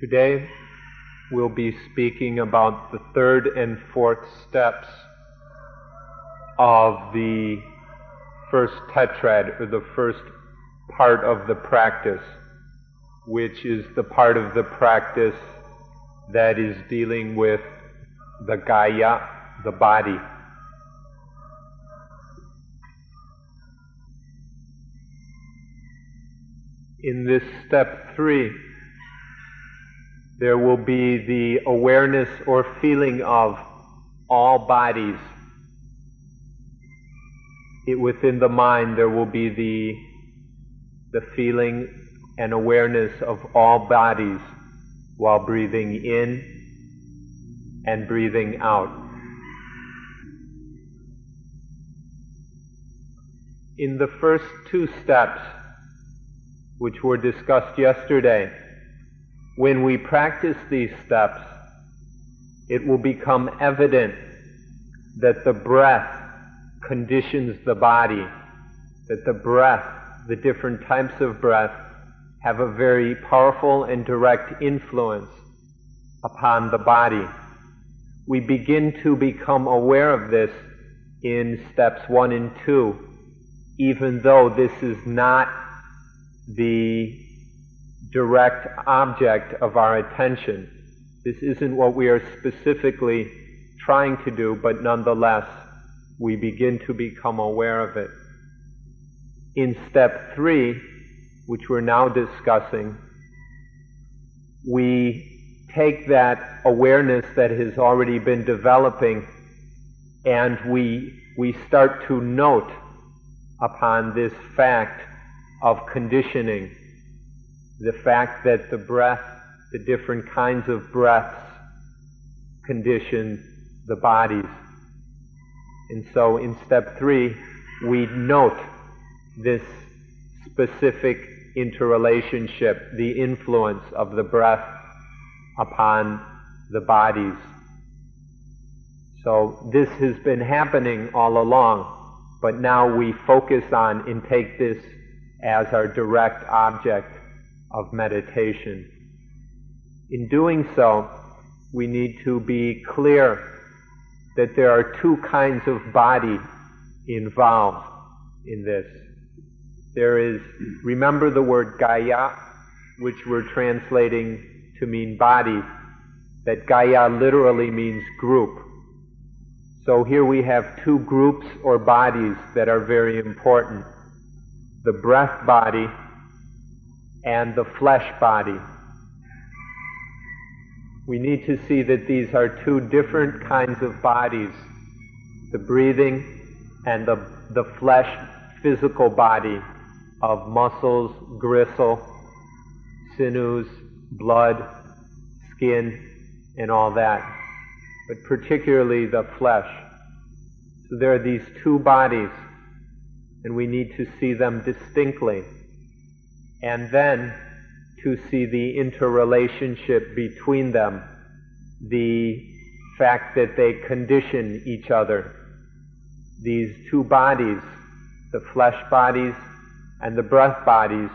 Today we'll be speaking about the third and fourth steps of the first tetrad, or the first part of the practice, which is the part of the practice that is dealing with the Kaya, the body. In this step three, there will be the awareness or feeling of all bodies. It, within the mind, there will be the, the feeling and awareness of all bodies while breathing in and breathing out. In the first two steps, which were discussed yesterday, when we practice these steps, it will become evident that the breath conditions the body, that the breath, the different types of breath, have a very powerful and direct influence upon the body. We begin to become aware of this in steps one and two, even though this is not the direct object of our attention. This isn't what we are specifically trying to do, but nonetheless, we begin to become aware of it. In step three, which we're now discussing, we take that awareness that has already been developing and we, we start to note upon this fact of conditioning, the fact that the breath, the different kinds of breaths, condition the bodies. And so in step three, we note this specific interrelationship, the influence of the breath upon the bodies. So this has been happening all along, but now we focus on and take this as our direct object of meditation. In doing so, we need to be clear that there are two kinds of body involved in this. There is, remember the word Gaya, which we're translating to mean body, that Gaya literally means group. So here we have two groups or bodies that are very important the breath body and the flesh body. We need to see that these are two different kinds of bodies the breathing and the, the flesh physical body of muscles, gristle, sinews, blood, skin, and all that, but particularly the flesh. So there are these two bodies and we need to see them distinctly. And then to see the interrelationship between them, the fact that they condition each other. These two bodies, the flesh bodies and the breath bodies,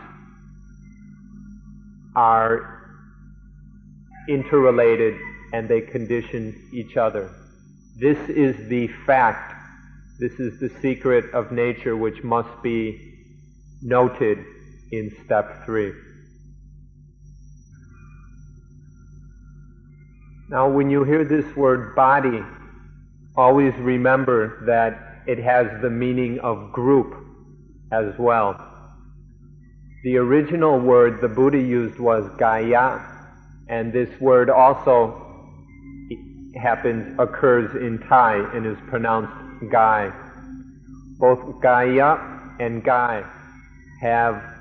are interrelated and they condition each other. This is the fact this is the secret of nature which must be noted in step three. Now, when you hear this word body, always remember that it has the meaning of group as well. The original word the Buddha used was Kaya, and this word also happens, occurs in Thai and is pronounced Gai. Both Kaya and Gai have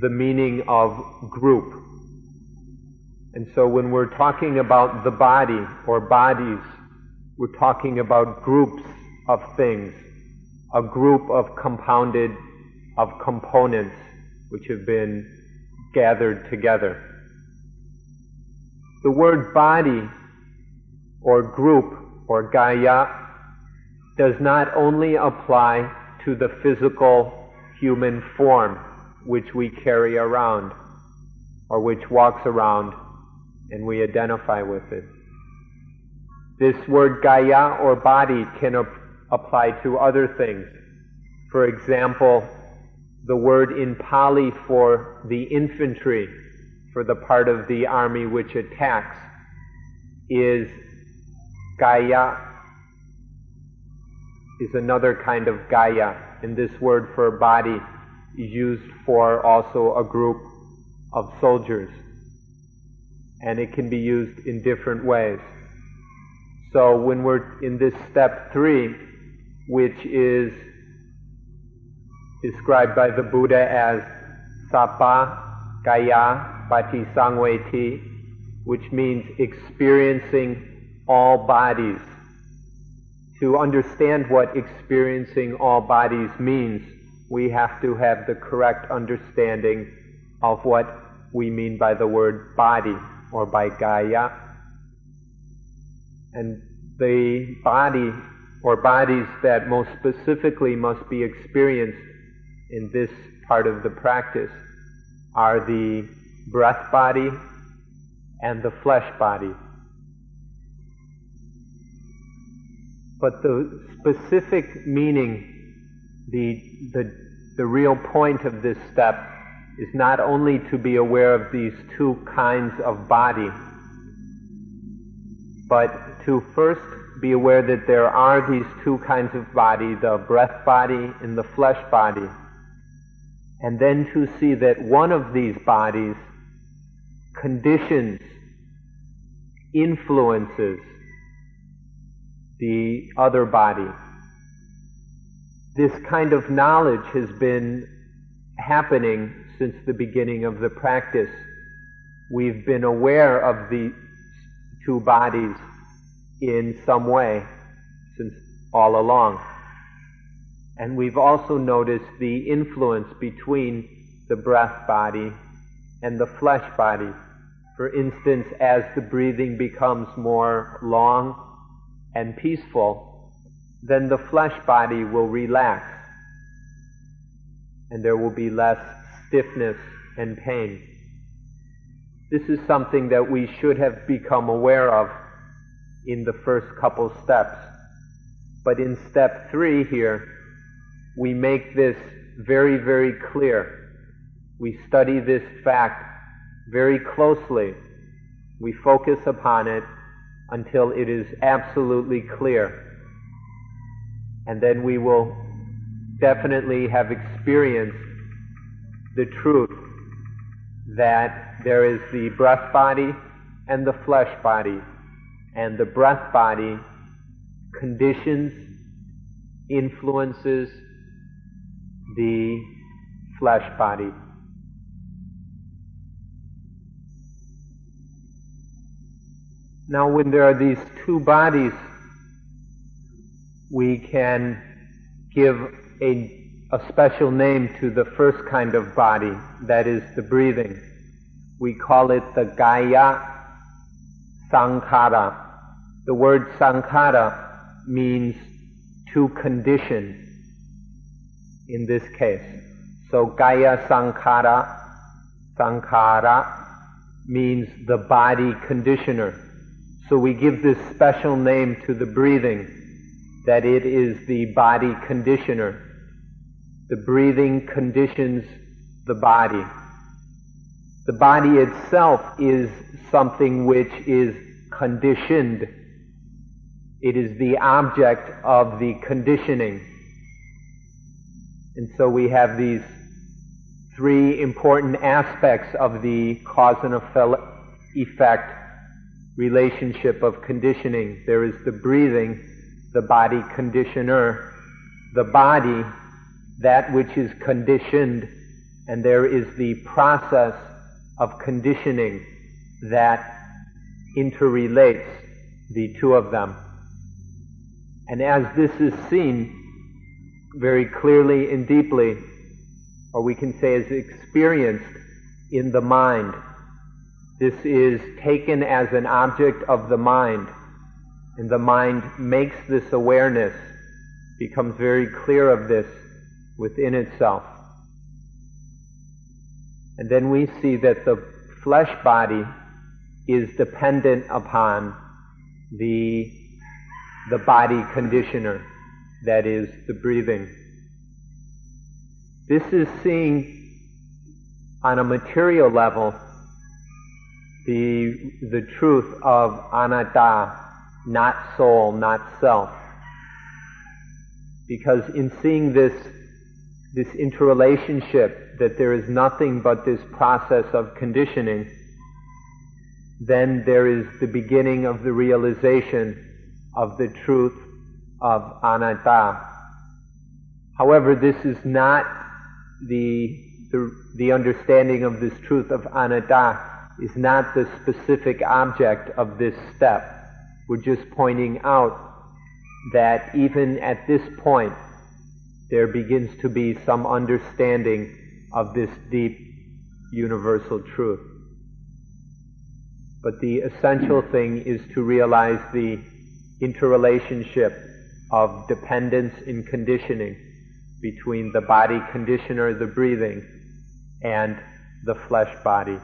the meaning of group. And so when we're talking about the body or bodies, we're talking about groups of things, a group of compounded, of components which have been gathered together. The word body or group or Kaya does not only apply to the physical human form which we carry around or which walks around and we identify with it. This word Gaya or body can ap- apply to other things. For example, the word in Pali for the infantry, for the part of the army which attacks, is Gaya, is another kind of Gaya. And this word for body used for also a group of soldiers. And it can be used in different ways. So when we're in this step three, which is described by the Buddha as Sapa Gaya Patisangveti, which means experiencing all bodies. To understand what experiencing all bodies means, we have to have the correct understanding of what we mean by the word body or by Gaya. And the body or bodies that most specifically must be experienced in this part of the practice are the breath body and the flesh body. But the specific meaning, the, the, the real point of this step is not only to be aware of these two kinds of body, but to first be aware that there are these two kinds of body, the breath body and the flesh body, and then to see that one of these bodies conditions, influences the other body. This kind of knowledge has been happening since the beginning of the practice. We've been aware of the two bodies in some way since all along. And we've also noticed the influence between the breath body and the flesh body. For instance, as the breathing becomes more long and peaceful, then the flesh body will relax and there will be less stiffness and pain. This is something that we should have become aware of in the first couple steps. But in step three here, we make this very, very clear. We study this fact very closely. We focus upon it until it is absolutely clear. And then we will definitely have experienced the truth that there is the breath body and the flesh body and the breath body conditions, influences the flesh body. Now, when there are these two bodies, we can give a, a special name to the first kind of body, that is the breathing. We call it the Gaya Sankhara. The word sankhara means to condition in this case. So Gaya Sankhara, Sankhara means the body conditioner. So we give this special name to the breathing, that it is the body conditioner. The breathing conditions the body. The body itself is something which is conditioned it is the object of the conditioning. And so we have these three important aspects of the cause and effect relationship of conditioning. There is the breathing, the body conditioner, the body, that which is conditioned, and there is the process of conditioning that interrelates the two of them. And as this is seen very clearly and deeply, or we can say is experienced in the mind, this is taken as an object of the mind, and the mind makes this awareness, becomes very clear of this within itself. And then we see that the flesh body is dependent upon the, the body conditioner, that is, the breathing. This is seeing on a material level the, the truth of anatta, not soul, not self. Because in seeing this, this interrelationship, that there is nothing but this process of conditioning, then there is the beginning of the realization of the truth of anatta. However, this is not the, the, the understanding of this truth of anatta is not the specific object of this step. We're just pointing out that even at this point, there begins to be some understanding of this deep universal truth. But the essential thing is to realize the interrelationship of dependence in conditioning between the body conditioner, the breathing, and the flesh body.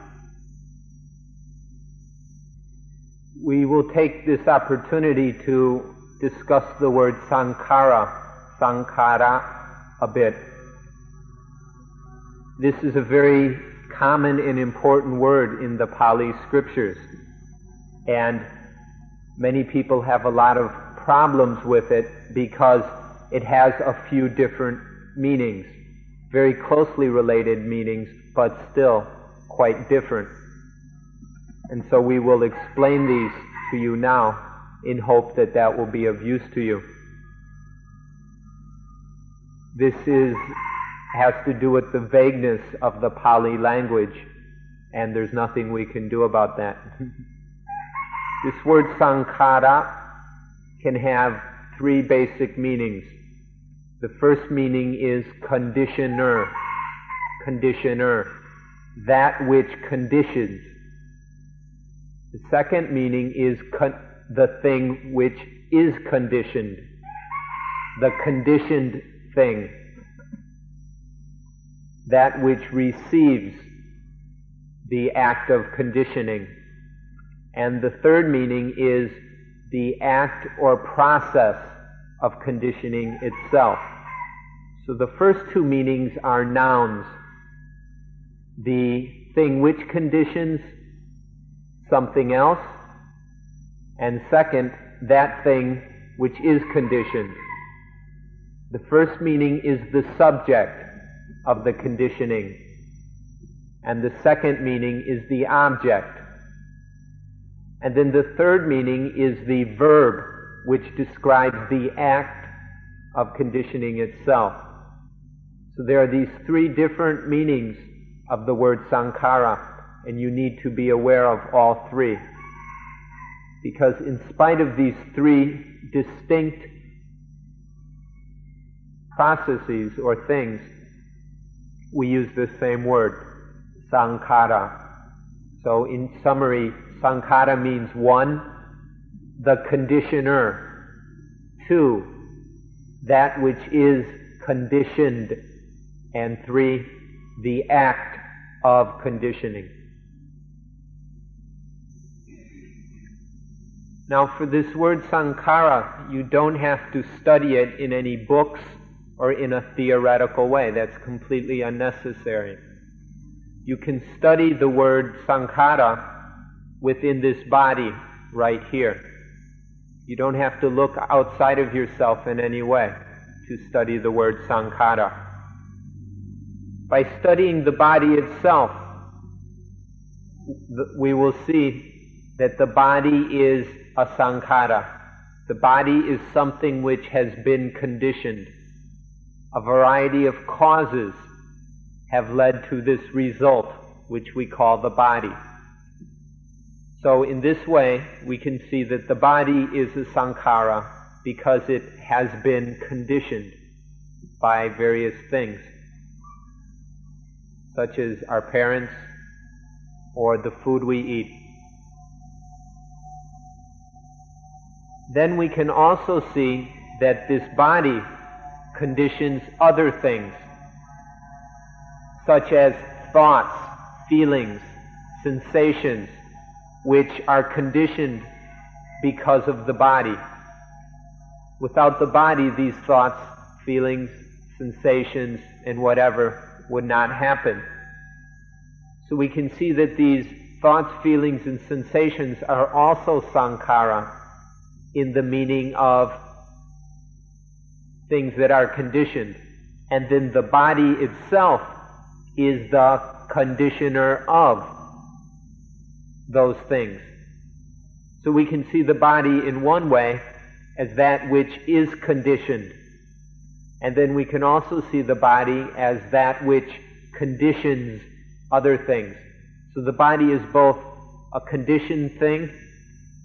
We will take this opportunity to discuss the word sankhara, sankhara, a bit. This is a very common and important word in the Pali scriptures. And many people have a lot of problems with it because it has a few different meanings, very closely related meanings, but still quite different. And so we will explain these to you now in hope that that will be of use to you. This is has to do with the vagueness of the Pali language, and there's nothing we can do about that. this word sankhara can have three basic meanings. The first meaning is conditioner, conditioner, that which conditions. The second meaning is con- the thing which is conditioned, the conditioned thing that which receives the act of conditioning. And the third meaning is the act or process of conditioning itself. So the first two meanings are nouns. The thing which conditions something else, and second, that thing which is conditioned. The first meaning is the subject of the conditioning. And the second meaning is the object. And then the third meaning is the verb, which describes the act of conditioning itself. So there are these three different meanings of the word sankhara, and you need to be aware of all three. Because in spite of these three distinct processes or things, we use the same word, sankhara. So in summary, sankhara means one, the conditioner. Two, that which is conditioned. And three, the act of conditioning. Now, for this word sankhara, you don't have to study it in any books or in a theoretical way. That's completely unnecessary. You can study the word sankhara within this body right here. You don't have to look outside of yourself in any way to study the word sankhara. By studying the body itself, we will see that the body is a sankhara. The body is something which has been conditioned a variety of causes have led to this result, which we call the body. So, in this way, we can see that the body is a sankhara because it has been conditioned by various things, such as our parents or the food we eat. Then we can also see that this body conditions other things, such as thoughts, feelings, sensations, which are conditioned because of the body. Without the body, these thoughts, feelings, sensations, and whatever would not happen. So we can see that these thoughts, feelings, and sensations are also sankhara in the meaning of things that are conditioned. And then the body itself is the conditioner of those things. So we can see the body in one way as that which is conditioned. And then we can also see the body as that which conditions other things. So the body is both a conditioned thing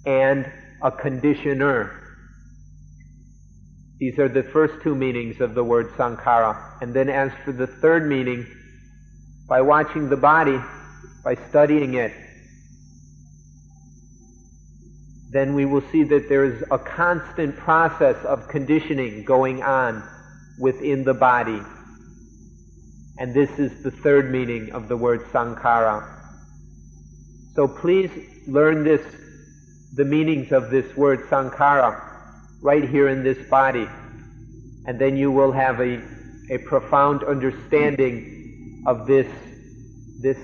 and a conditioner. These are the first two meanings of the word sankhara. And then as for the third meaning, by watching the body, by studying it, then we will see that there is a constant process of conditioning going on within the body. And this is the third meaning of the word sankhara. So please learn this, the meanings of this word sankhara right here in this body. And then you will have a, a profound understanding of this, this,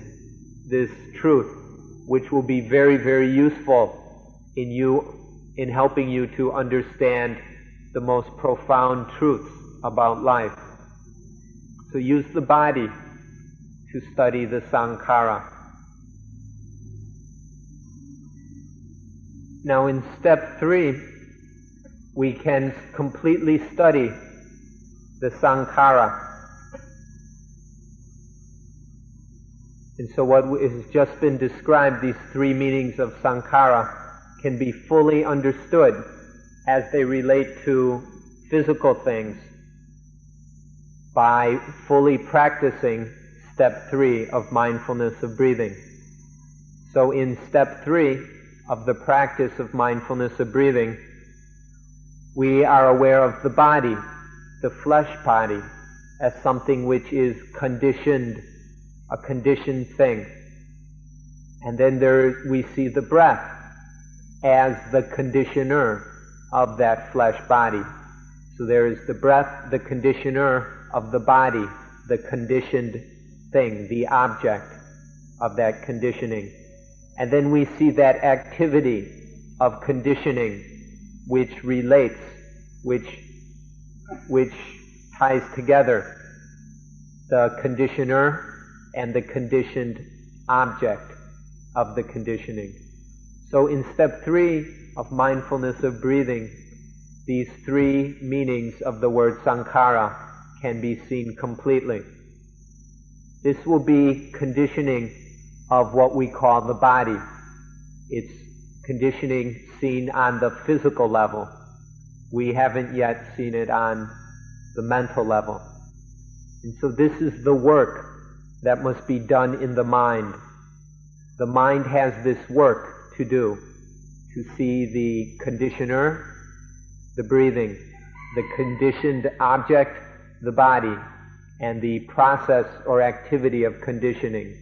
this truth, which will be very, very useful in you, in helping you to understand the most profound truths about life. So use the body to study the sankhara. Now in step three, we can completely study the sankhara. And so what has just been described, these three meanings of sankhara, can be fully understood as they relate to physical things by fully practicing step three of mindfulness of breathing. So in step three of the practice of mindfulness of breathing, we are aware of the body, the flesh body, as something which is conditioned, a conditioned thing. And then there we see the breath as the conditioner of that flesh body. So there is the breath, the conditioner of the body, the conditioned thing, the object of that conditioning. And then we see that activity of conditioning which relates, which, which ties together the conditioner and the conditioned object of the conditioning. So in step three of mindfulness of breathing, these three meanings of the word sankhara can be seen completely. This will be conditioning of what we call the body. It's conditioning seen on the physical level. We haven't yet seen it on the mental level. And so this is the work that must be done in the mind. The mind has this work to do to see the conditioner, the breathing, the conditioned object, the body, and the process or activity of conditioning.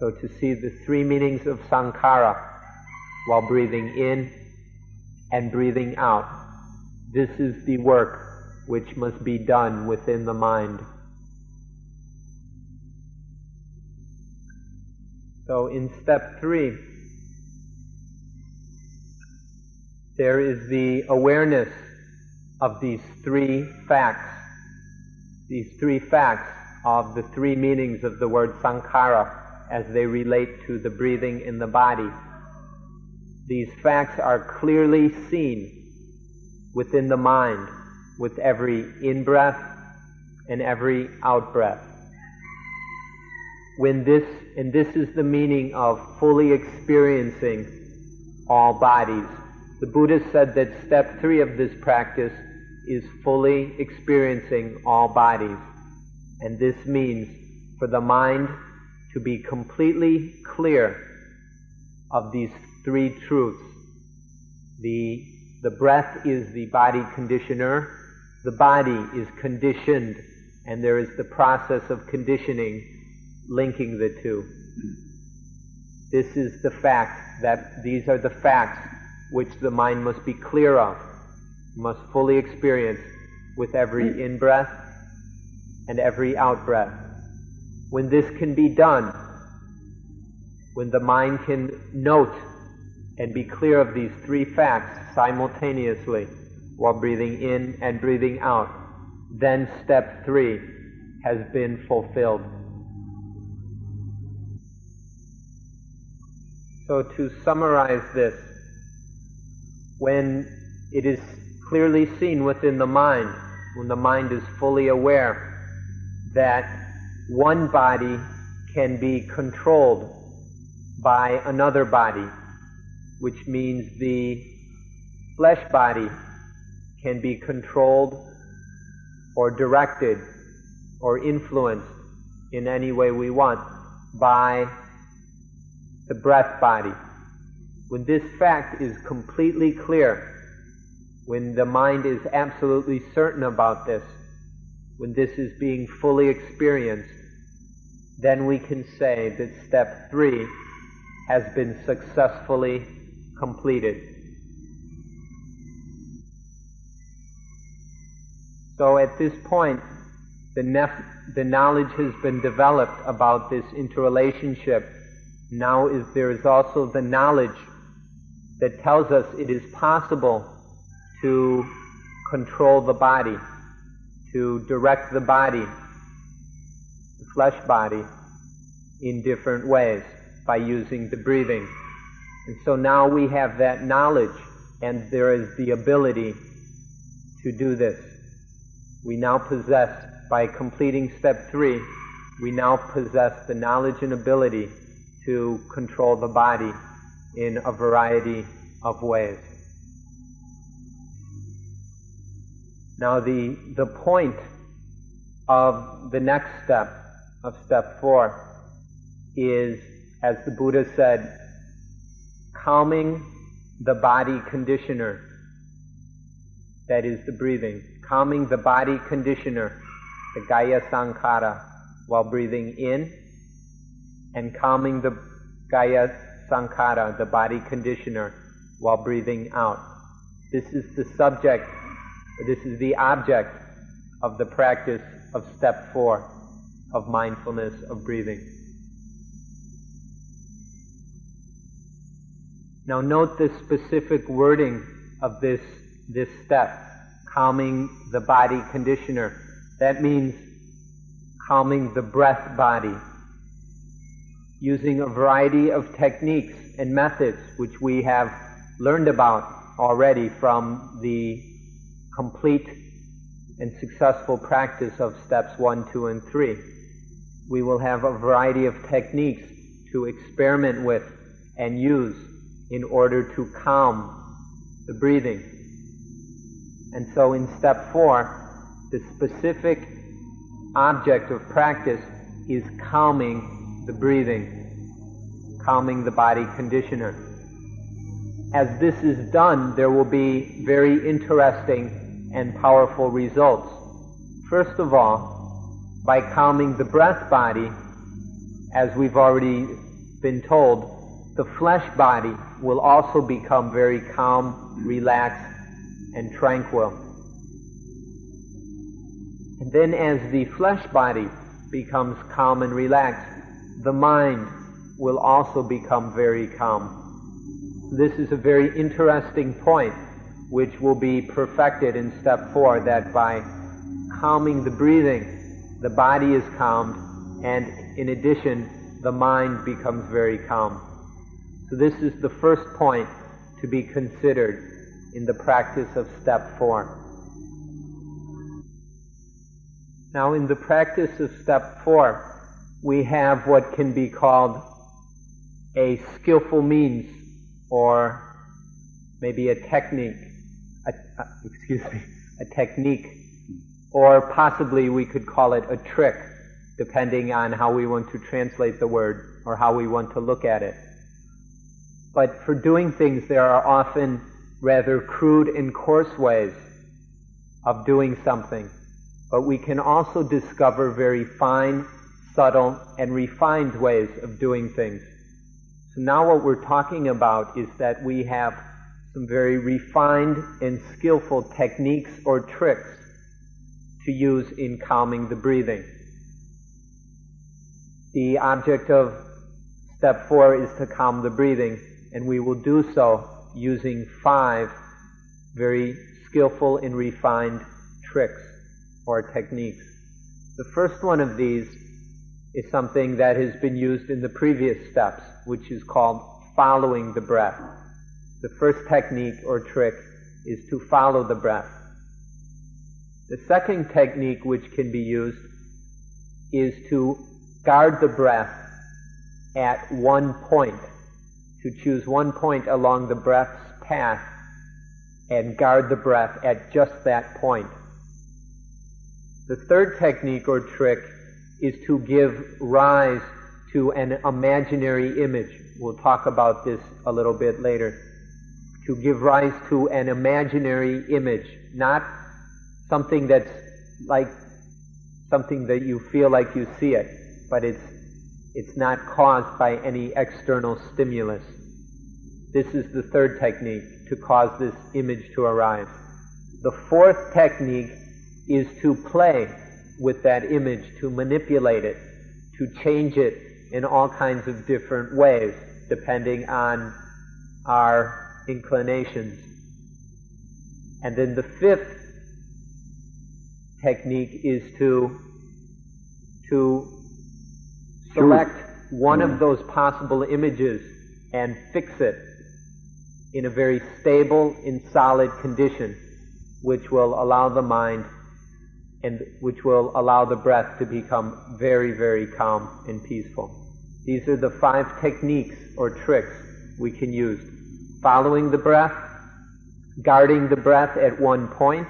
So to see the three meanings of sankhara while breathing in and breathing out. This is the work which must be done within the mind. So in step three, there is the awareness of these three facts, these three facts of the three meanings of the word sankhara as they relate to the breathing in the body. These facts are clearly seen within the mind with every in breath and every out breath. When this, and this is the meaning of fully experiencing all bodies, the Buddha said that step three of this practice is fully experiencing all bodies. And this means for the mind to be completely clear of these three truths. The, the breath is the body conditioner, the body is conditioned, and there is the process of conditioning linking the two. This is the fact that these are the facts which the mind must be clear of, must fully experience with every in breath and every out breath. When this can be done, when the mind can note and be clear of these three facts simultaneously while breathing in and breathing out, then step three has been fulfilled. So, to summarize this, when it is clearly seen within the mind, when the mind is fully aware that one body can be controlled by another body, which means the flesh body can be controlled or directed or influenced in any way we want by the breath body. When this fact is completely clear, when the mind is absolutely certain about this, when this is being fully experienced, then we can say that step three has been successfully completed. So at this point, the, nef- the knowledge has been developed about this interrelationship. Now is, there is also the knowledge that tells us it is possible to control the body, to direct the body, flesh body, in different ways by using the breathing. And so now we have that knowledge and there is the ability to do this. We now possess, by completing step three, we now possess the knowledge and ability to control the body in a variety of ways. Now, the, the point of the next step, of step four, is, as the Buddha said, calming the body conditioner. That is the breathing. Calming the body conditioner, the Kaya Sankhara, while breathing in, and calming the Kaya Sankhara, the body conditioner, while breathing out. This is the subject this is the object of the practice of step four of mindfulness of breathing. Now note the specific wording of this, this step, calming the body conditioner. That means calming the breath body, using a variety of techniques and methods which we have learned about already from the complete and successful practice of steps one, two, and three. We will have a variety of techniques to experiment with and use in order to calm the breathing. And so in step four, the specific object of practice is calming the breathing, calming the body conditioner. As this is done, there will be very interesting and powerful results. First of all, by calming the breath body, as we've already been told, the flesh body will also become very calm, relaxed, and tranquil. And then as the flesh body becomes calm and relaxed, the mind will also become very calm. This is a very interesting point which will be perfected in step four, that by calming the breathing, the body is calmed, and in addition, the mind becomes very calm. So this is the first point to be considered in the practice of step four. Now, in the practice of step four, we have what can be called a skillful means or maybe a technique a, uh, excuse me, a technique, or possibly we could call it a trick, depending on how we want to translate the word or how we want to look at it. But for doing things, there are often rather crude and coarse ways of doing something. But we can also discover very fine, subtle, and refined ways of doing things. So now what we're talking about is that we have some very refined and skillful techniques or tricks to use in calming the breathing. The object of step four is to calm the breathing, and we will do so using five very skillful and refined tricks or techniques. The first one of these is something that has been used in the previous steps, which is called following the breath. The first technique or trick is to follow the breath. The second technique which can be used is to guard the breath at one point, to choose one point along the breath's path and guard the breath at just that point. The third technique or trick is to give rise to an imaginary image. We'll talk about this a little bit later. To give rise to an imaginary image, not something that's like something that you feel like you see it, but it's, it's not caused by any external stimulus. This is the third technique to cause this image to arise. The fourth technique is to play with that image, to manipulate it, to change it in all kinds of different ways, depending on our inclinations. And then the fifth technique is to, to select one of mm. those possible images and fix it in a very stable and solid condition, which will allow the mind and which will allow the breath to become very, very calm and peaceful. These are the five techniques or tricks we can use. Following the breath, guarding the breath at one point,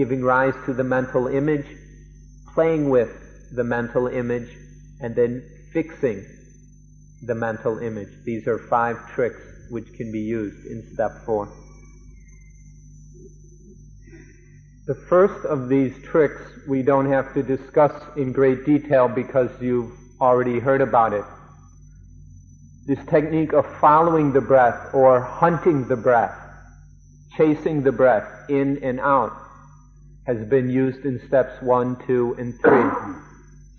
giving rise to the mental image, playing with the mental image, and then fixing the mental image. These are five tricks which can be used in step four. The first of these tricks we don't have to discuss in great detail because you've already heard about it. This technique of following the breath or hunting the breath, chasing the breath in and out, has been used in steps one, two, and three.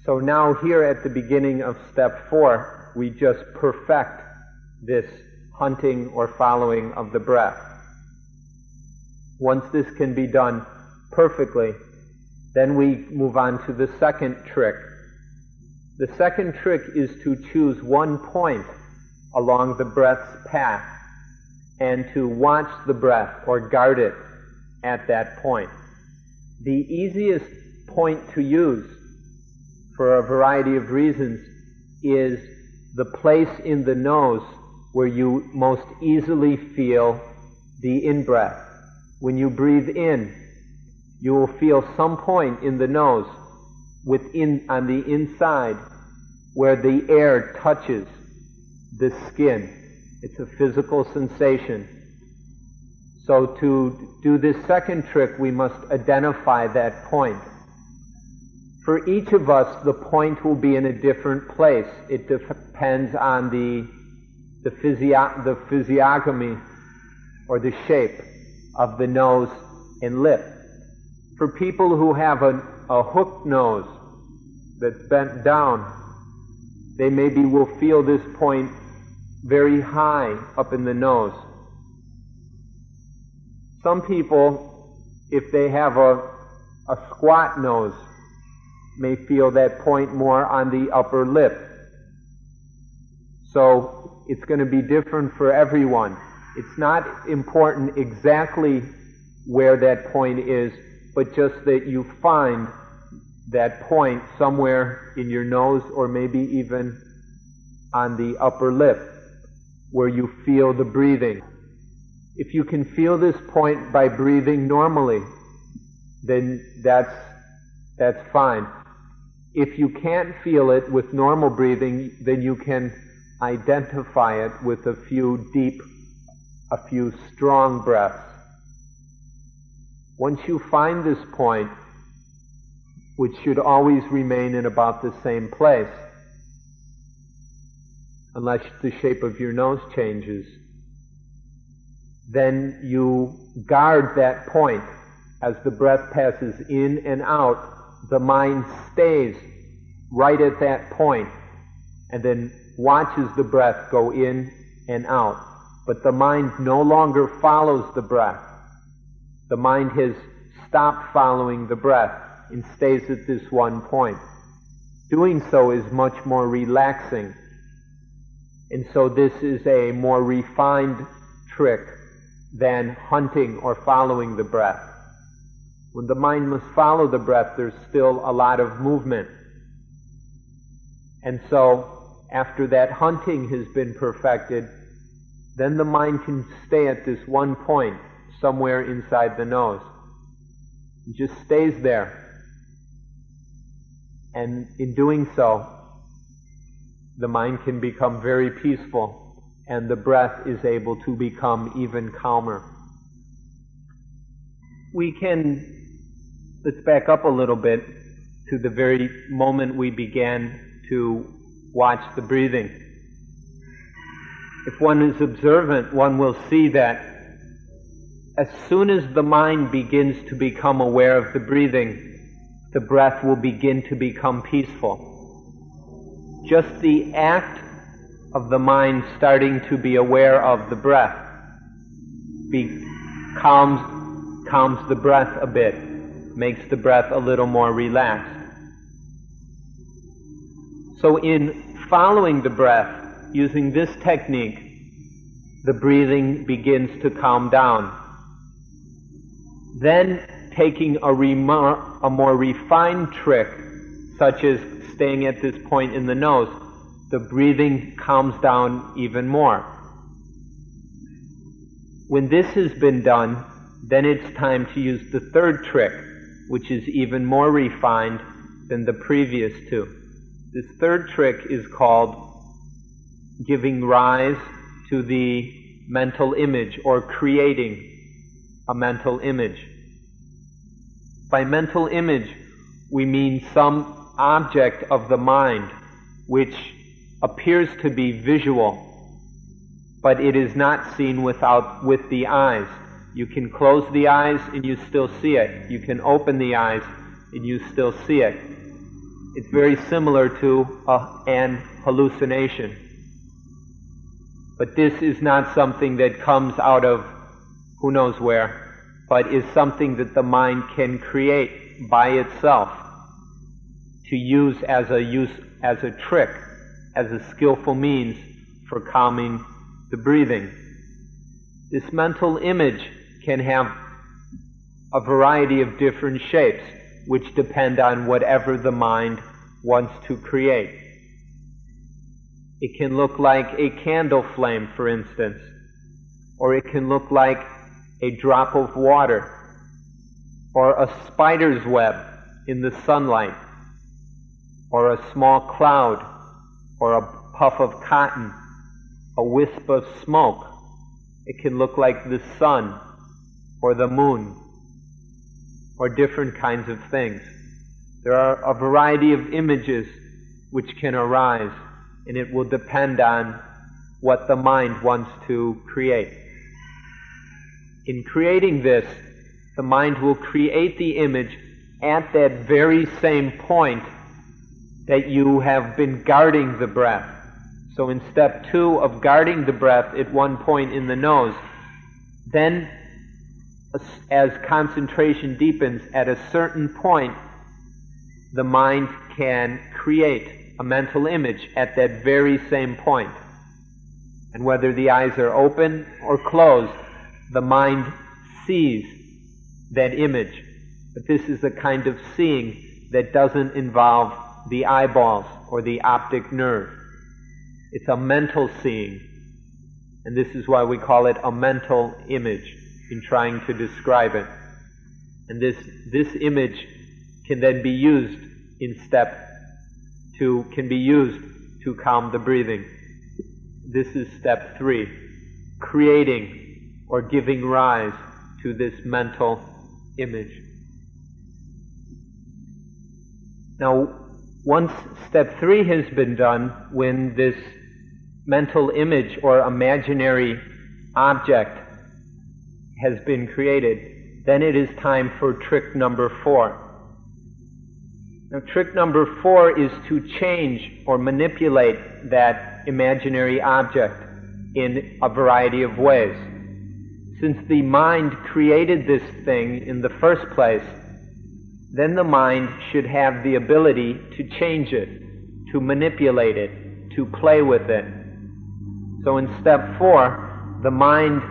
So now here at the beginning of step four, we just perfect this hunting or following of the breath. Once this can be done perfectly. Then we move on to the second trick. The second trick is to choose one point along the breath's path and to watch the breath or guard it at that point. The easiest point to use for a variety of reasons is the place in the nose where you most easily feel the in breath. When you breathe in, you will feel some point in the nose within on the inside where the air touches the skin. It's a physical sensation. So to do this second trick, we must identify that point. For each of us, the point will be in a different place. It depends on the, the, physio- the physiognomy or the shape of the nose and lip for people who have a, a hooked nose that's bent down, they maybe will feel this point very high up in the nose. Some people, if they have a, a squat nose, may feel that point more on the upper lip. So it's going to be different for everyone. It's not important exactly where that point is, but just that you find that point somewhere in your nose or maybe even on the upper lip where you feel the breathing. If you can feel this point by breathing normally, then that's, that's fine. If you can't feel it with normal breathing, then you can identify it with a few deep, a few strong breaths. Once you find this point, which should always remain in about the same place, unless the shape of your nose changes, then you guard that point. As the breath passes in and out, the mind stays right at that point and then watches the breath go in and out. But the mind no longer follows the breath. The mind has stopped following the breath and stays at this one point. Doing so is much more relaxing. And so this is a more refined trick than hunting or following the breath. When the mind must follow the breath, there's still a lot of movement. And so, after that hunting has been perfected, then the mind can stay at this one point somewhere inside the nose. It just stays there. And in doing so, the mind can become very peaceful and the breath is able to become even calmer. We can, let's back up a little bit to the very moment we began to watch the breathing. If one is observant, one will see that as soon as the mind begins to become aware of the breathing, the breath will begin to become peaceful. Just the act of the mind starting to be aware of the breath be, calms, calms the breath a bit, makes the breath a little more relaxed. So, in following the breath, using this technique, the breathing begins to calm down. Then, taking a, remar- a more refined trick, such as staying at this point in the nose, the breathing calms down even more. When this has been done, then it's time to use the third trick, which is even more refined than the previous two. This third trick is called giving rise to the mental image or creating a mental image. By mental image, we mean some object of the mind which appears to be visual, but it is not seen without with the eyes. You can close the eyes and you still see it. You can open the eyes and you still see it. It's very similar to a, an hallucination. But this is not something that comes out of who knows where, but is something that the mind can create by itself to use as a use as a trick, as a skillful means for calming the breathing. This mental image can have a variety of different shapes, which depend on whatever the mind wants to create. It can look like a candle flame, for instance, or it can look like a drop of water, or a spider's web in the sunlight, or a small cloud, or a puff of cotton, a wisp of smoke. It can look like the sun, or the moon, or different kinds of things. There are a variety of images which can arise and it will depend on what the mind wants to create. In creating this, the mind will create the image at that very same point that you have been guarding the breath. So in step two of guarding the breath at one point in the nose, then as concentration deepens at a certain point, the mind can create a mental image at that very same point. And whether the eyes are open or closed, the mind sees that image. But this is a kind of seeing that doesn't involve the eyeballs or the optic nerve. It's a mental seeing. And this is why we call it a mental image in trying to describe it. And this, this image can then be used in step to, can be used to calm the breathing. This is step three, creating or giving rise to this mental image. Now, once step three has been done, when this mental image or imaginary object has been created, then it is time for trick number four. Now, trick number four is to change or manipulate that imaginary object in a variety of ways. Since the mind created this thing in the first place, then the mind should have the ability to change it, to manipulate it, to play with it. So in step four, the mind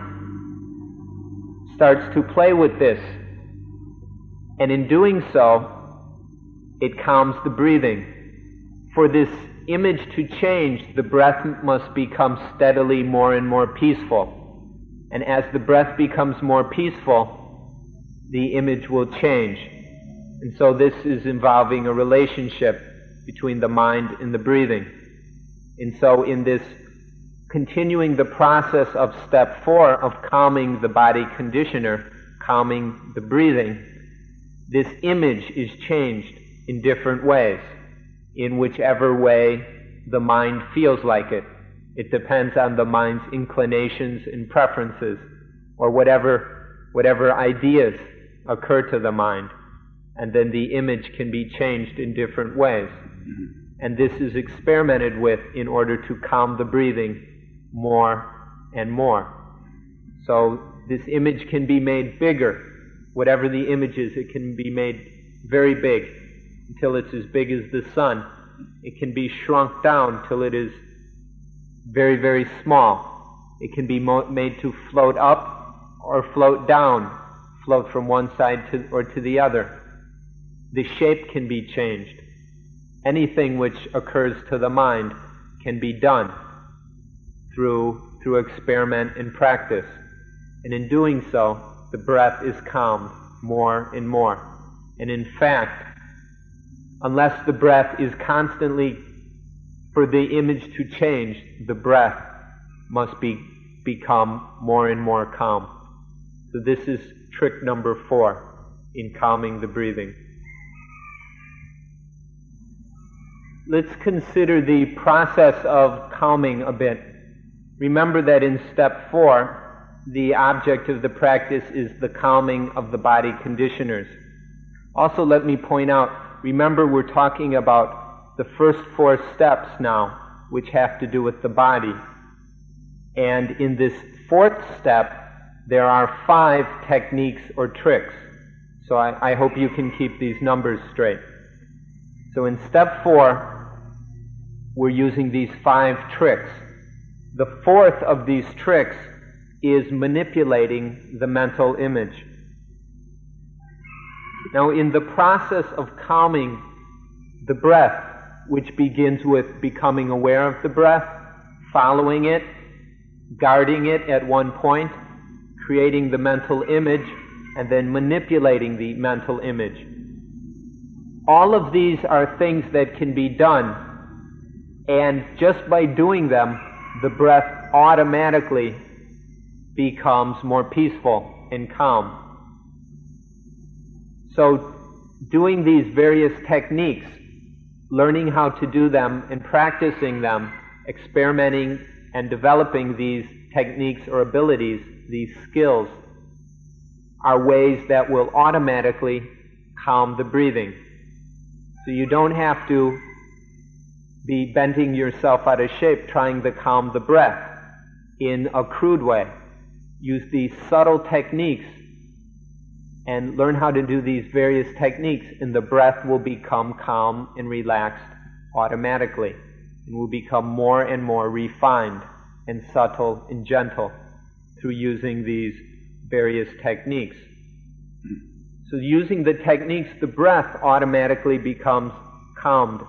starts to play with this. And in doing so, it calms the breathing. For this image to change, the breath must become steadily more and more peaceful. And as the breath becomes more peaceful, the image will change. And so this is involving a relationship between the mind and the breathing. And so in this continuing the process of step four of calming the body conditioner, calming the breathing, this image is changed in different ways, in whichever way the mind feels like it. It depends on the mind's inclinations and preferences, or whatever, whatever ideas occur to the mind and then the image can be changed in different ways. Mm-hmm. And this is experimented with in order to calm the breathing more and more. So this image can be made bigger. Whatever the image is, it can be made very big until it's as big as the sun. It can be shrunk down till it is very, very small. It can be mo- made to float up or float down, float from one side to, or to the other the shape can be changed. Anything which occurs to the mind can be done through, through experiment and practice. And in doing so, the breath is calmed more and more. And in fact, unless the breath is constantly, for the image to change, the breath must be, become more and more calm. So this is trick number four in calming the breathing. Let's consider the process of calming a bit. Remember that in step four, the object of the practice is the calming of the body conditioners. Also, let me point out remember, we're talking about the first four steps now, which have to do with the body. And in this fourth step, there are five techniques or tricks. So I, I hope you can keep these numbers straight. So in step four, we're using these five tricks. The fourth of these tricks is manipulating the mental image. Now, in the process of calming the breath, which begins with becoming aware of the breath, following it, guarding it at one point, creating the mental image, and then manipulating the mental image. All of these are things that can be done and just by doing them, the breath automatically becomes more peaceful and calm. So, doing these various techniques, learning how to do them and practicing them, experimenting and developing these techniques or abilities, these skills, are ways that will automatically calm the breathing. So you don't have to be bending yourself out of shape trying to calm the breath in a crude way. Use these subtle techniques and learn how to do these various techniques, and the breath will become calm and relaxed automatically and will become more and more refined and subtle and gentle through using these various techniques. So, using the techniques, the breath automatically becomes calmed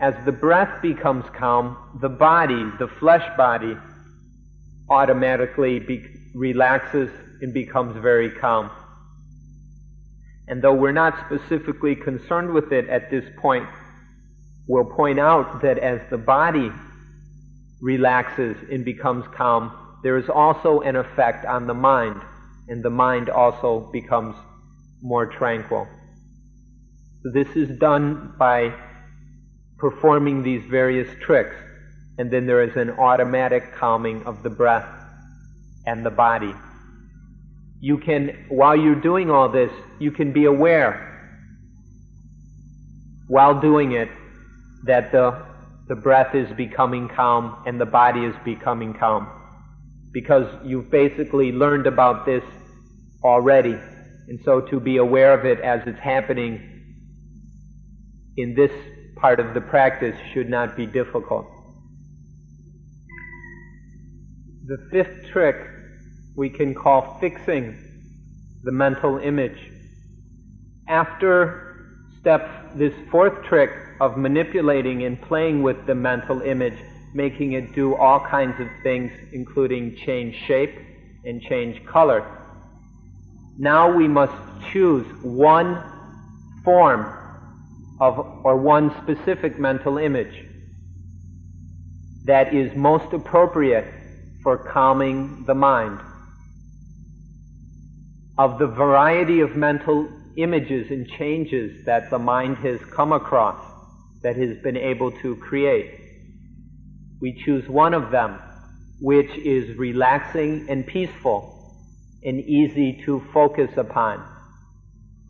as the breath becomes calm, the body, the flesh body, automatically be- relaxes and becomes very calm. And though we're not specifically concerned with it at this point, we'll point out that as the body relaxes and becomes calm, there is also an effect on the mind, and the mind also becomes more tranquil. This is done by performing these various tricks. and then there is an automatic calming of the breath and the body. You can, while you're doing all this, you can be aware while doing it that the, the breath is becoming calm and the body is becoming calm. Because you've basically learned about this already. And so to be aware of it as it's happening in this part of the practice should not be difficult. The fifth trick we can call fixing the mental image. After step, this fourth trick of manipulating and playing with the mental image, making it do all kinds of things, including change shape and change color. Now we must choose one form of, or one specific mental image that is most appropriate for calming the mind. Of the variety of mental images and changes that the mind has come across, that has been able to create, we choose one of them which is relaxing and peaceful and easy to focus upon.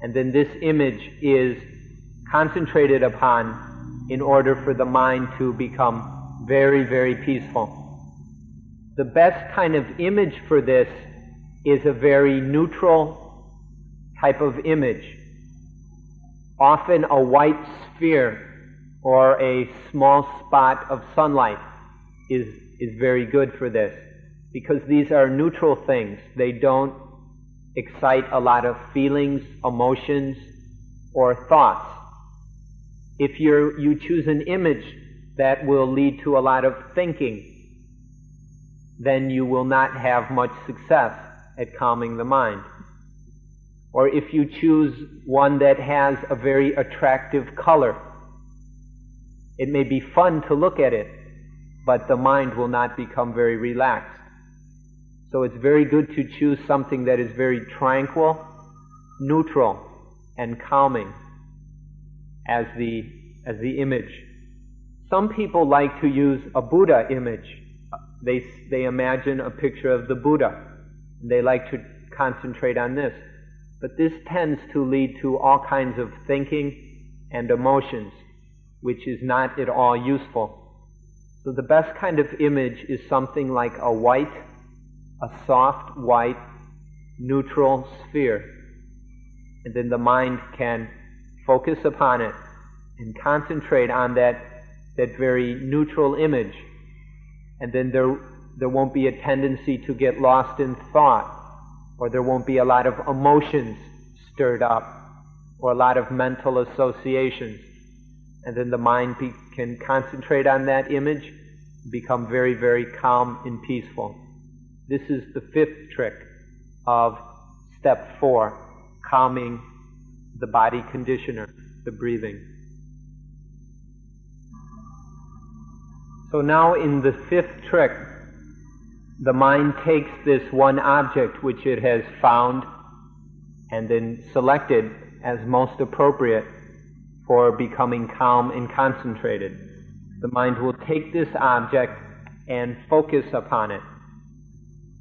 And then this image is concentrated upon in order for the mind to become very, very peaceful. The best kind of image for this is a very neutral type of image. Often a white sphere or a small spot of sunlight is, is very good for this because these are neutral things. They don't excite a lot of feelings, emotions, or thoughts. If you you choose an image that will lead to a lot of thinking, then you will not have much success at calming the mind. Or if you choose one that has a very attractive color, it may be fun to look at it, but the mind will not become very relaxed. So it's very good to choose something that is very tranquil, neutral, and calming as the, as the image. Some people like to use a Buddha image. They, they imagine a picture of the Buddha. They like to concentrate on this. But this tends to lead to all kinds of thinking and emotions, which is not at all useful. So the best kind of image is something like a white, a soft white, neutral sphere. And then the mind can focus upon it and concentrate on that, that very neutral image. And then there, there won't be a tendency to get lost in thought, or there won't be a lot of emotions stirred up, or a lot of mental associations. And then the mind be, can concentrate on that image, become very, very calm and peaceful. This is the fifth trick of step four, calming the body conditioner, the breathing. So now in the fifth trick, the mind takes this one object which it has found and then selected as most appropriate for becoming calm and concentrated. The mind will take this object and focus upon it.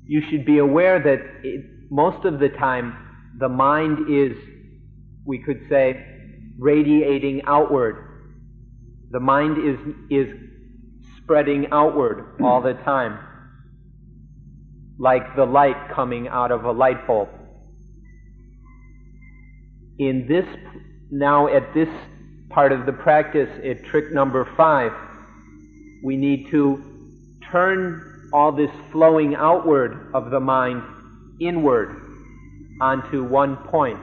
You should be aware that it, most of the time the mind is we could say, radiating outward. The mind is, is spreading outward all the time, like the light coming out of a light bulb. In this, now at this part of the practice, at trick number five, we need to turn all this flowing outward of the mind inward onto one point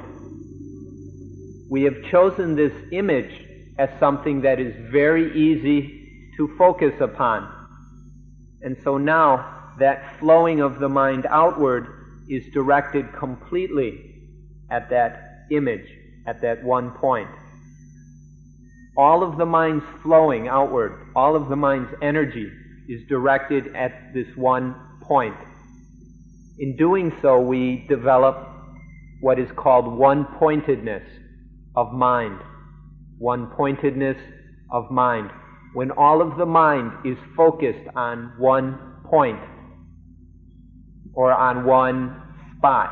we have chosen this image as something that is very easy to focus upon. And so now that flowing of the mind outward is directed completely at that image, at that one point. All of the mind's flowing outward, all of the mind's energy is directed at this one point. In doing so, we develop what is called one pointedness of mind, one pointedness of mind. when all of the mind is focused on one point or on one spot.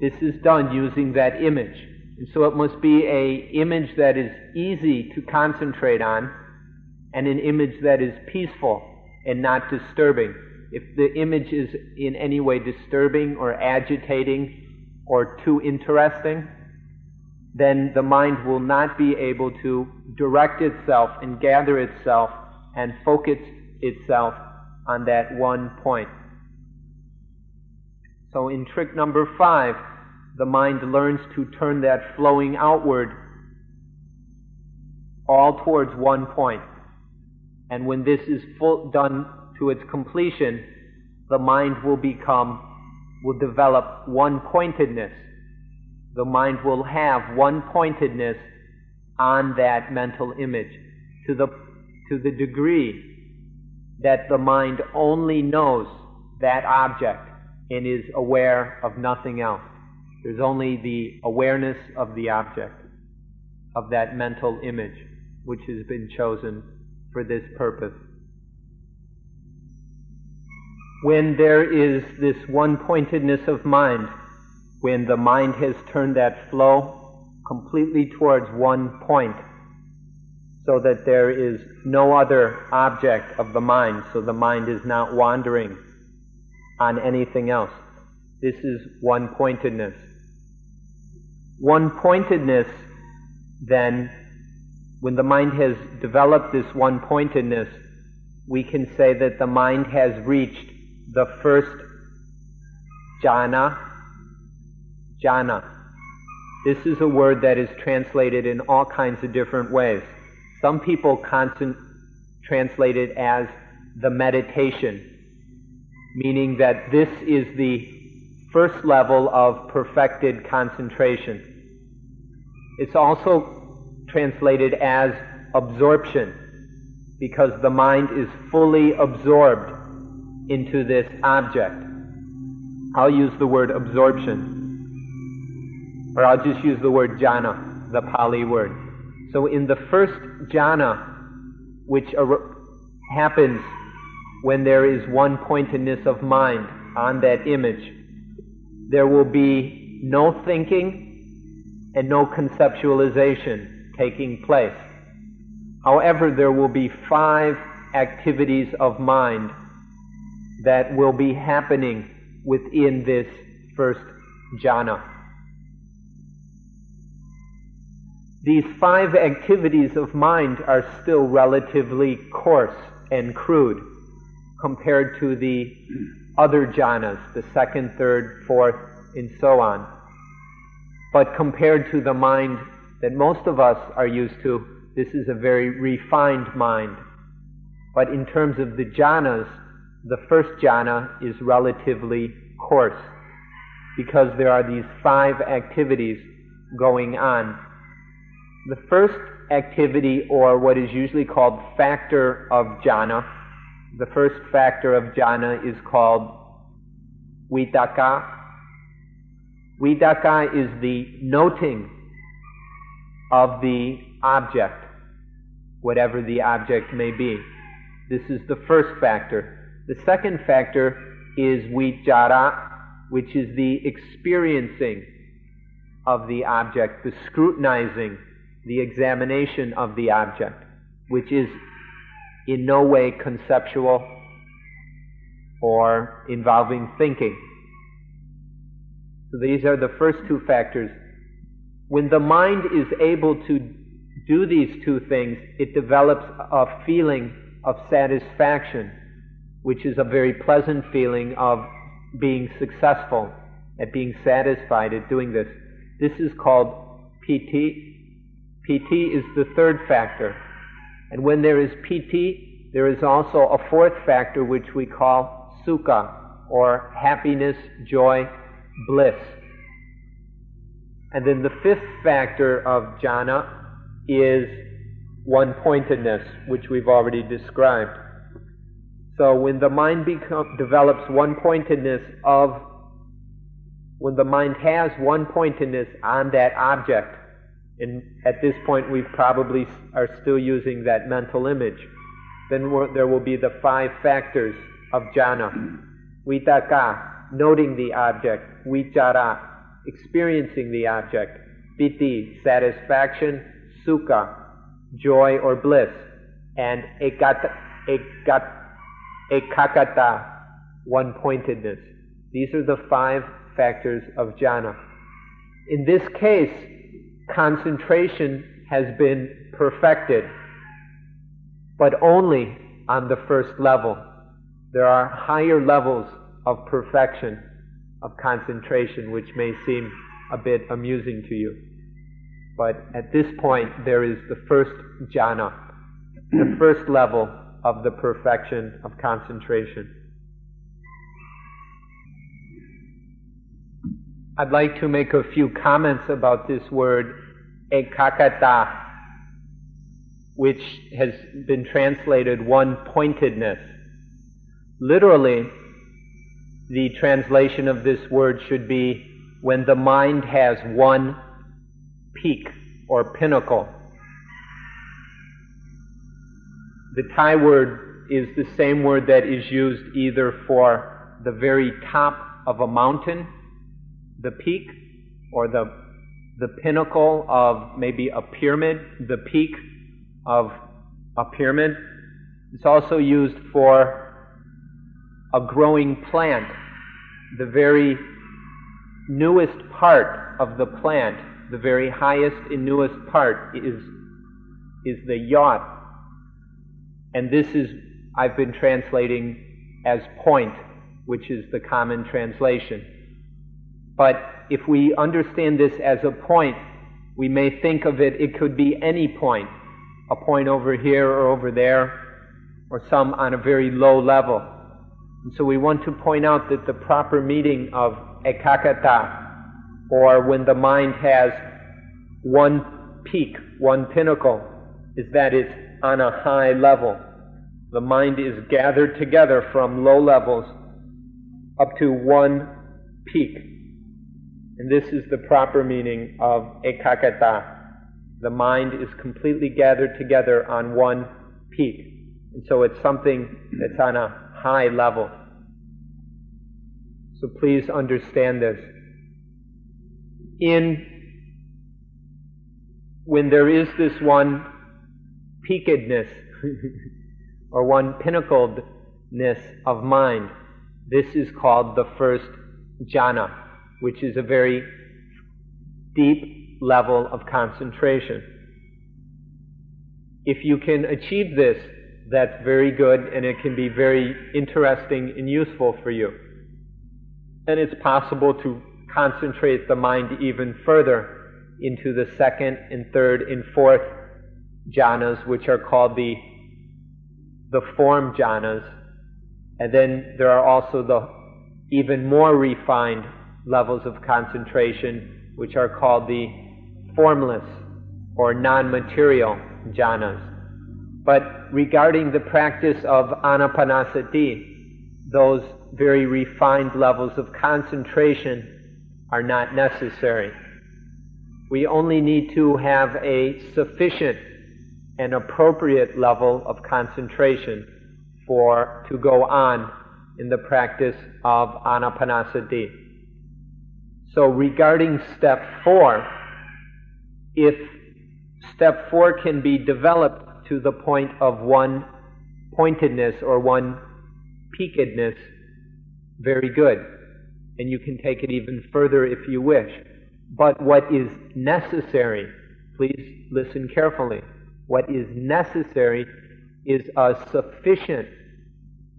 This is done using that image. And so it must be a image that is easy to concentrate on and an image that is peaceful and not disturbing. If the image is in any way disturbing or agitating or too interesting, then the mind will not be able to direct itself and gather itself and focus itself on that one point. So in trick number five, the mind learns to turn that flowing outward all towards one point. And when this is full, done to its completion, the mind will become, will develop one pointedness the mind will have one pointedness on that mental image to the, to the degree that the mind only knows that object and is aware of nothing else. There's only the awareness of the object, of that mental image, which has been chosen for this purpose. When there is this one pointedness of mind, when the mind has turned that flow completely towards one point, so that there is no other object of the mind, so the mind is not wandering on anything else. This is one pointedness. One pointedness, then, when the mind has developed this one pointedness, we can say that the mind has reached the first jhana, jhana. This is a word that is translated in all kinds of different ways. Some people constant, translate it as the meditation, meaning that this is the first level of perfected concentration. It's also translated as absorption because the mind is fully absorbed into this object. I'll use the word absorption. Or I'll just use the word jhana, the Pali word. So in the first jhana, which ar- happens when there is one pointedness of mind on that image, there will be no thinking and no conceptualization taking place. However, there will be five activities of mind that will be happening within this first jhana. These five activities of mind are still relatively coarse and crude compared to the other jhanas, the second, third, fourth, and so on. But compared to the mind that most of us are used to, this is a very refined mind. But in terms of the jhanas, the first jhana is relatively coarse because there are these five activities going on the first activity, or what is usually called factor of jhana, the first factor of jhana is called vitakka. Vitakka is the noting of the object, whatever the object may be. This is the first factor. The second factor is vichara, which is the experiencing of the object, the scrutinizing the examination of the object, which is in no way conceptual or involving thinking. So these are the first two factors. When the mind is able to do these two things, it develops a feeling of satisfaction, which is a very pleasant feeling of being successful, at being satisfied at doing this. This is called piti. Piti is the third factor. And when there is piti, there is also a fourth factor which we call sukha, or happiness, joy, bliss. And then the fifth factor of jhana is one pointedness, which we've already described. So when the mind become, develops one pointedness of, when the mind has one pointedness on that object, and at this point we probably are still using that mental image. Then there will be the five factors of jhana. Vitakka, noting the object. Vichara, experiencing the object. Piti, satisfaction. Sukha, joy or bliss. And ekata, ekat, ekakata, one-pointedness. These are the five factors of jhana. In this case, concentration has been perfected, but only on the first level. There are higher levels of perfection of concentration, which may seem a bit amusing to you. But at this point, there is the first jhana, the first level of the perfection of concentration. I'd like to make a few comments about this word ekakata, which has been translated one pointedness. Literally, the translation of this word should be when the mind has one peak or pinnacle. The Thai word is the same word that is used either for the very top of a mountain the peak or the, the pinnacle of maybe a pyramid, the peak of a pyramid. It's also used for a growing plant. The very newest part of the plant, the very highest and newest part is, is the yacht. And this is, I've been translating as point, which is the common translation. But if we understand this as a point, we may think of it, it could be any point, a point over here or over there, or some on a very low level. And so we want to point out that the proper meaning of ekakata, or when the mind has one peak, one pinnacle, is that it's on a high level. The mind is gathered together from low levels up to one peak. And this is the proper meaning of ekakata. The mind is completely gathered together on one peak. And so it's something that's on a high level. So please understand this. In when there is this one peakedness or one pinnacledness of mind, this is called the first jhana which is a very deep level of concentration. If you can achieve this, that's very good and it can be very interesting and useful for you. And it's possible to concentrate the mind even further into the second and third and fourth jhanas, which are called the, the form jhanas. And then there are also the even more refined levels of concentration, which are called the formless or non-material jhanas. But regarding the practice of anapanasati, those very refined levels of concentration are not necessary. We only need to have a sufficient and appropriate level of concentration for to go on in the practice of anapanasati. So regarding step four, if step four can be developed to the point of one pointedness or one peakedness, very good. And you can take it even further if you wish. But what is necessary, please listen carefully, what is necessary is a sufficient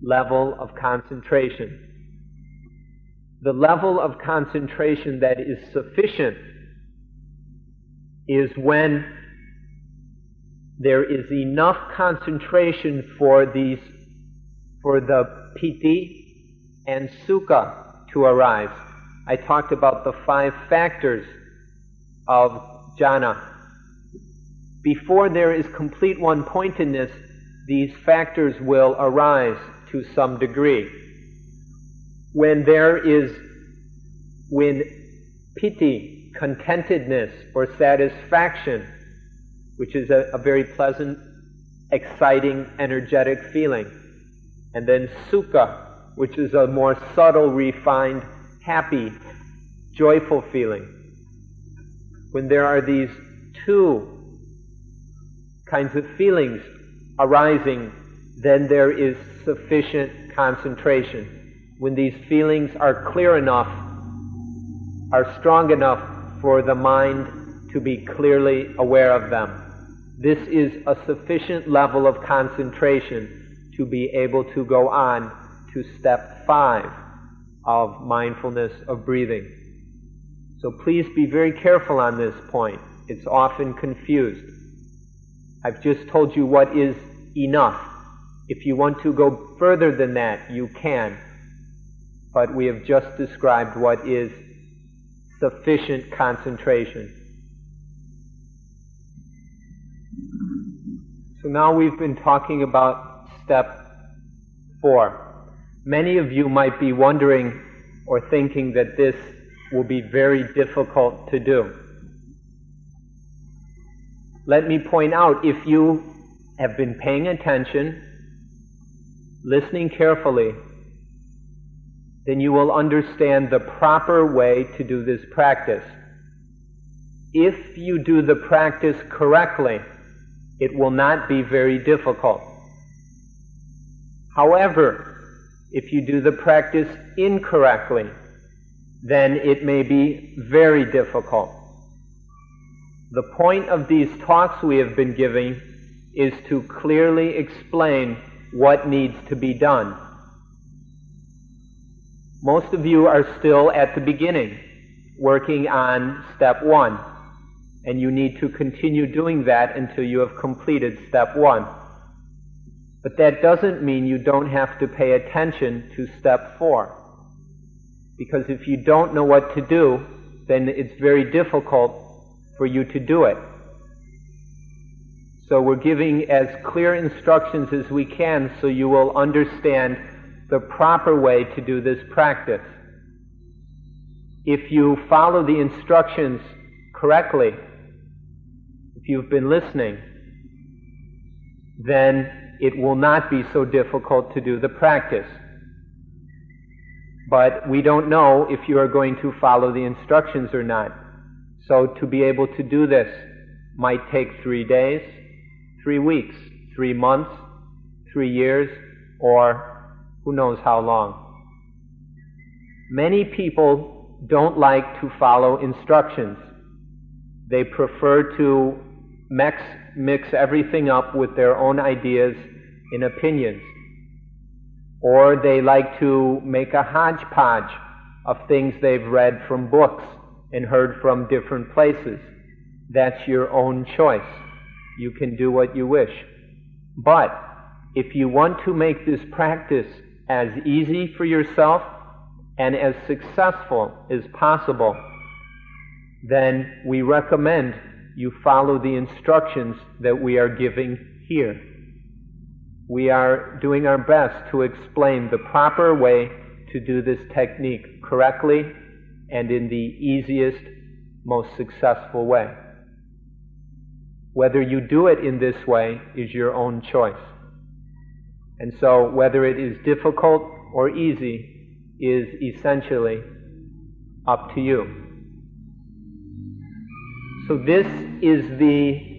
level of concentration the level of concentration that is sufficient is when there is enough concentration for these for the piti and sukha to arise. I talked about the five factors of jhana. Before there is complete one pointedness, these factors will arise to some degree when there is, when piti contentedness or satisfaction, which is a, a very pleasant, exciting, energetic feeling. And then sukha, which is a more subtle, refined, happy, joyful feeling. When there are these two kinds of feelings arising, then there is sufficient concentration. When these feelings are clear enough, are strong enough for the mind to be clearly aware of them. This is a sufficient level of concentration to be able to go on to step five of mindfulness of breathing. So please be very careful on this point. It's often confused. I've just told you what is enough. If you want to go further than that, you can. But we have just described what is sufficient concentration. So now we've been talking about step four. Many of you might be wondering or thinking that this will be very difficult to do. Let me point out if you have been paying attention, listening carefully, then you will understand the proper way to do this practice. If you do the practice correctly, it will not be very difficult. However, if you do the practice incorrectly, then it may be very difficult. The point of these talks we have been giving is to clearly explain what needs to be done. Most of you are still at the beginning, working on step one, and you need to continue doing that until you have completed step one. But that doesn't mean you don't have to pay attention to step four. Because if you don't know what to do, then it's very difficult for you to do it. So we're giving as clear instructions as we can so you will understand the proper way to do this practice. If you follow the instructions correctly, if you've been listening, then it will not be so difficult to do the practice. But we don't know if you are going to follow the instructions or not. So to be able to do this might take three days, three weeks, three months, three years, or who knows how long. Many people don't like to follow instructions. They prefer to mix, mix everything up with their own ideas and opinions. Or they like to make a hodgepodge of things they've read from books and heard from different places. That's your own choice. You can do what you wish. But if you want to make this practice as easy for yourself and as successful as possible, then we recommend you follow the instructions that we are giving here. We are doing our best to explain the proper way to do this technique correctly and in the easiest, most successful way. Whether you do it in this way is your own choice. And so, whether it is difficult or easy is essentially up to you. So, this is the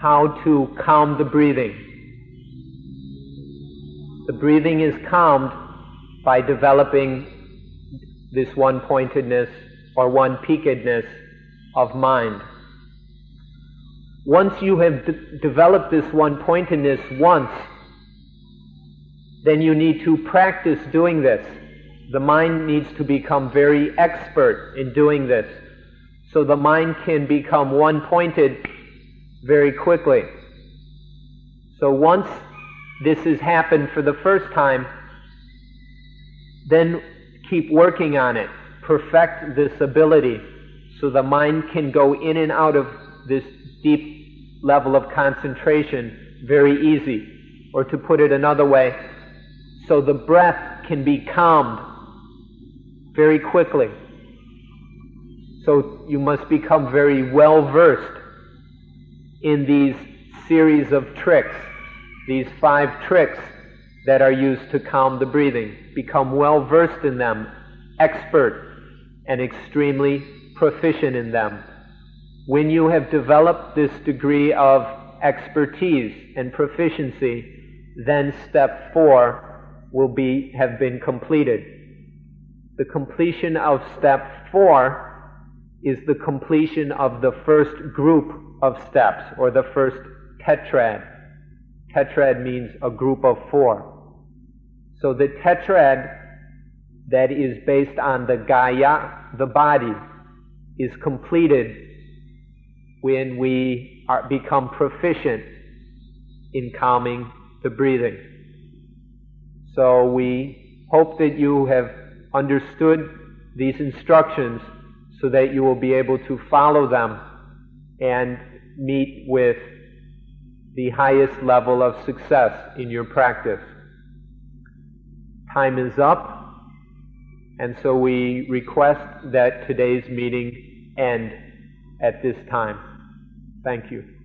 how to calm the breathing. The breathing is calmed by developing this one pointedness or one peakedness of mind. Once you have developed this one pointedness once, then you need to practice doing this. The mind needs to become very expert in doing this. So the mind can become one pointed very quickly. So once this has happened for the first time, then keep working on it. Perfect this ability so the mind can go in and out of this deep level of concentration very easy. Or to put it another way, so the breath can be calmed very quickly. So you must become very well versed in these series of tricks, these five tricks that are used to calm the breathing. Become well versed in them, expert, and extremely proficient in them. When you have developed this degree of expertise and proficiency, then step four will be, have been completed. The completion of step four is the completion of the first group of steps, or the first tetrad. Tetrad means a group of four. So the tetrad that is based on the Kaya, the body, is completed when we are, become proficient in calming the breathing. So we hope that you have understood these instructions so that you will be able to follow them and meet with the highest level of success in your practice. Time is up, and so we request that today's meeting end at this time. Thank you.